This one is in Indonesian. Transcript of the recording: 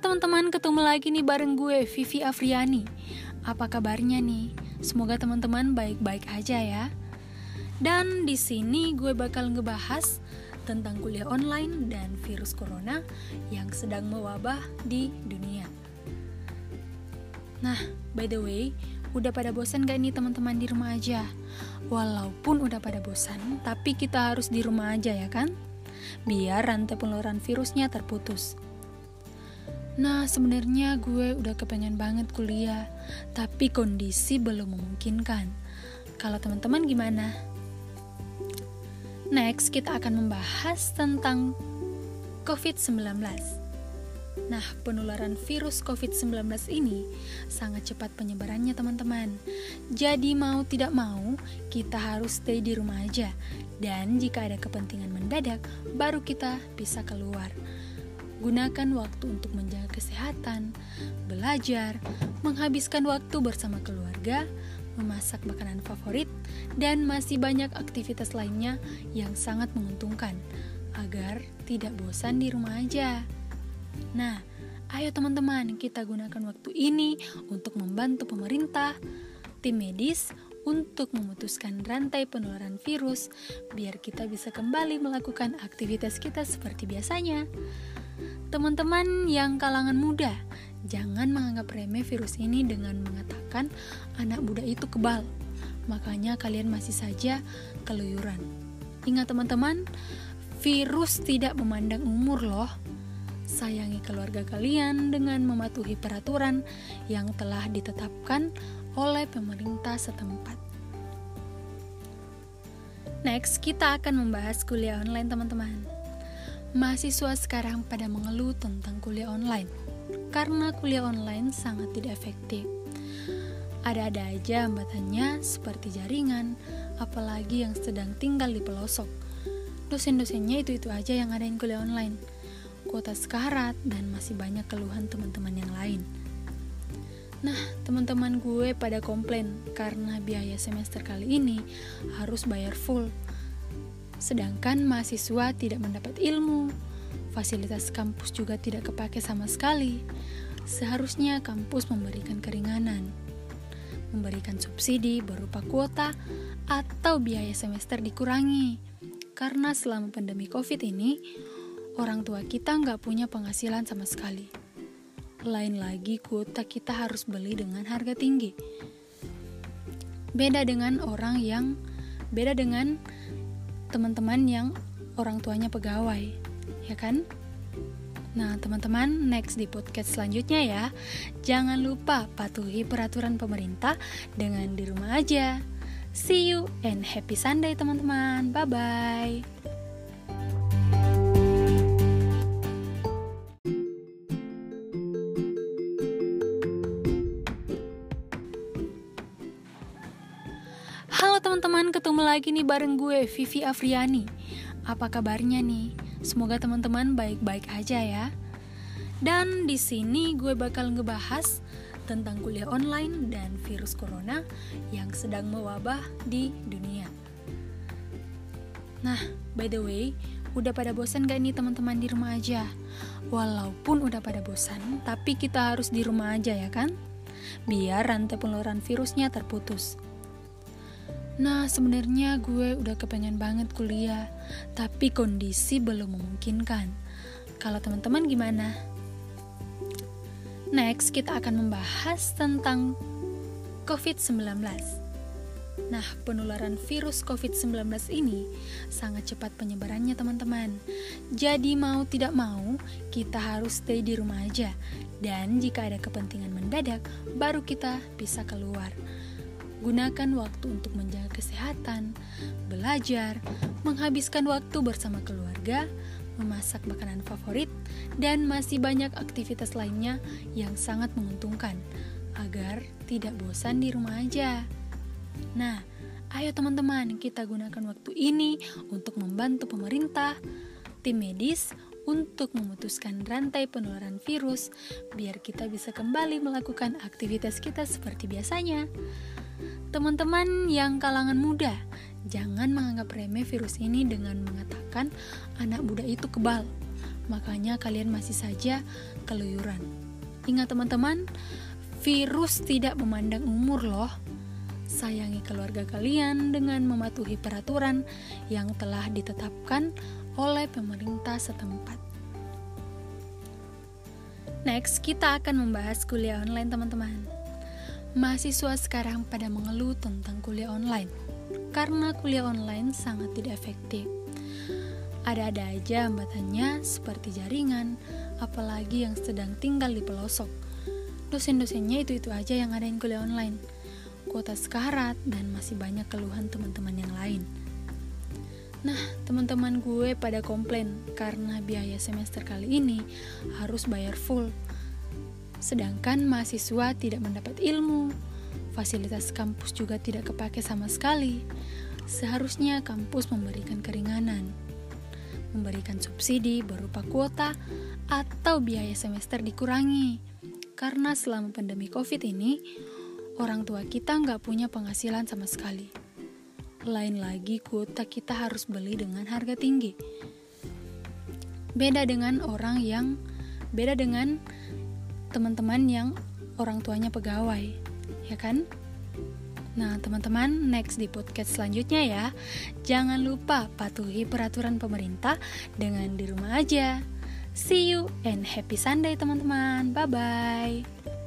teman-teman, ketemu lagi nih bareng gue Vivi Afriani. Apa kabarnya nih? Semoga teman-teman baik-baik aja ya. Dan di sini gue bakal ngebahas tentang kuliah online dan virus corona yang sedang mewabah di dunia. Nah, by the way, udah pada bosan gak nih teman-teman di rumah aja? Walaupun udah pada bosan, tapi kita harus di rumah aja ya kan? Biar rantai penularan virusnya terputus. Nah, sebenarnya gue udah kepengen banget kuliah, tapi kondisi belum memungkinkan. Kalau teman-teman gimana? Next, kita akan membahas tentang COVID-19. Nah, penularan virus COVID-19 ini sangat cepat penyebarannya, teman-teman. Jadi, mau tidak mau, kita harus stay di rumah aja. Dan jika ada kepentingan mendadak, baru kita bisa keluar. Gunakan waktu untuk menjaga kesehatan, belajar, menghabiskan waktu bersama keluarga, memasak makanan favorit, dan masih banyak aktivitas lainnya yang sangat menguntungkan agar tidak bosan di rumah aja. Nah, ayo teman-teman, kita gunakan waktu ini untuk membantu pemerintah, tim medis, untuk memutuskan rantai penularan virus, biar kita bisa kembali melakukan aktivitas kita seperti biasanya. Teman-teman yang kalangan muda, jangan menganggap remeh virus ini dengan mengatakan anak muda itu kebal. Makanya kalian masih saja keluyuran. Ingat teman-teman, virus tidak memandang umur loh. Sayangi keluarga kalian dengan mematuhi peraturan yang telah ditetapkan oleh pemerintah setempat. Next, kita akan membahas kuliah online teman-teman. Mahasiswa sekarang pada mengeluh tentang kuliah online karena kuliah online sangat tidak efektif. Ada-ada aja hambatannya seperti jaringan, apalagi yang sedang tinggal di pelosok. Dosen-dosennya itu-itu aja yang ngadain kuliah online. Kuota sekarat dan masih banyak keluhan teman-teman yang lain. Nah, teman-teman gue pada komplain karena biaya semester kali ini harus bayar full Sedangkan mahasiswa tidak mendapat ilmu, fasilitas kampus juga tidak kepake sama sekali. Seharusnya kampus memberikan keringanan, memberikan subsidi berupa kuota atau biaya semester dikurangi. Karena selama pandemi COVID ini, orang tua kita nggak punya penghasilan sama sekali. Lain lagi kuota kita harus beli dengan harga tinggi. Beda dengan orang yang beda dengan teman-teman yang orang tuanya pegawai, ya kan? Nah, teman-teman, next di podcast selanjutnya ya. Jangan lupa patuhi peraturan pemerintah dengan di rumah aja. See you and happy Sunday, teman-teman. Bye bye. Teman-teman, ketemu lagi nih bareng gue Vivi Afriani. Apa kabarnya nih? Semoga teman-teman baik-baik aja ya. Dan di sini gue bakal ngebahas tentang kuliah online dan virus corona yang sedang mewabah di dunia. Nah, by the way, udah pada bosan gak nih teman-teman di rumah aja? Walaupun udah pada bosan, tapi kita harus di rumah aja ya kan? Biar rantai penularan virusnya terputus. Nah, sebenarnya gue udah kepengen banget kuliah, tapi kondisi belum memungkinkan. Kalau teman-teman gimana? Next, kita akan membahas tentang COVID-19. Nah, penularan virus COVID-19 ini sangat cepat penyebarannya, teman-teman. Jadi, mau tidak mau, kita harus stay di rumah aja. Dan jika ada kepentingan mendadak, baru kita bisa keluar. Gunakan waktu untuk menjaga kesehatan, belajar, menghabiskan waktu bersama keluarga, memasak makanan favorit, dan masih banyak aktivitas lainnya yang sangat menguntungkan agar tidak bosan di rumah aja. Nah, ayo teman-teman, kita gunakan waktu ini untuk membantu pemerintah, tim medis, untuk memutuskan rantai penularan virus, biar kita bisa kembali melakukan aktivitas kita seperti biasanya. Teman-teman yang kalangan muda, jangan menganggap remeh virus ini dengan mengatakan anak muda itu kebal. makanya kalian masih saja keluyuran. Ingat teman-teman, virus tidak memandang umur loh. Sayangi keluarga kalian dengan mematuhi peraturan yang telah ditetapkan oleh pemerintah setempat. Next, kita akan membahas kuliah online teman-teman. Mahasiswa sekarang pada mengeluh tentang kuliah online karena kuliah online sangat tidak efektif. Ada-ada aja hambatannya seperti jaringan, apalagi yang sedang tinggal di pelosok. Dosen-dosennya itu-itu aja yang ngadain kuliah online. Kuota sekarat dan masih banyak keluhan teman-teman yang lain. Nah, teman-teman gue pada komplain karena biaya semester kali ini harus bayar full. Sedangkan mahasiswa tidak mendapat ilmu, fasilitas kampus juga tidak kepake sama sekali. Seharusnya kampus memberikan keringanan memberikan subsidi berupa kuota atau biaya semester dikurangi. Karena selama pandemi COVID ini, orang tua kita nggak punya penghasilan sama sekali. Lain lagi kuota kita harus beli dengan harga tinggi. Beda dengan orang yang beda dengan teman-teman yang orang tuanya pegawai, ya kan? Nah, teman-teman, next di podcast selanjutnya ya. Jangan lupa patuhi peraturan pemerintah dengan di rumah aja. See you and happy Sunday, teman-teman. Bye bye.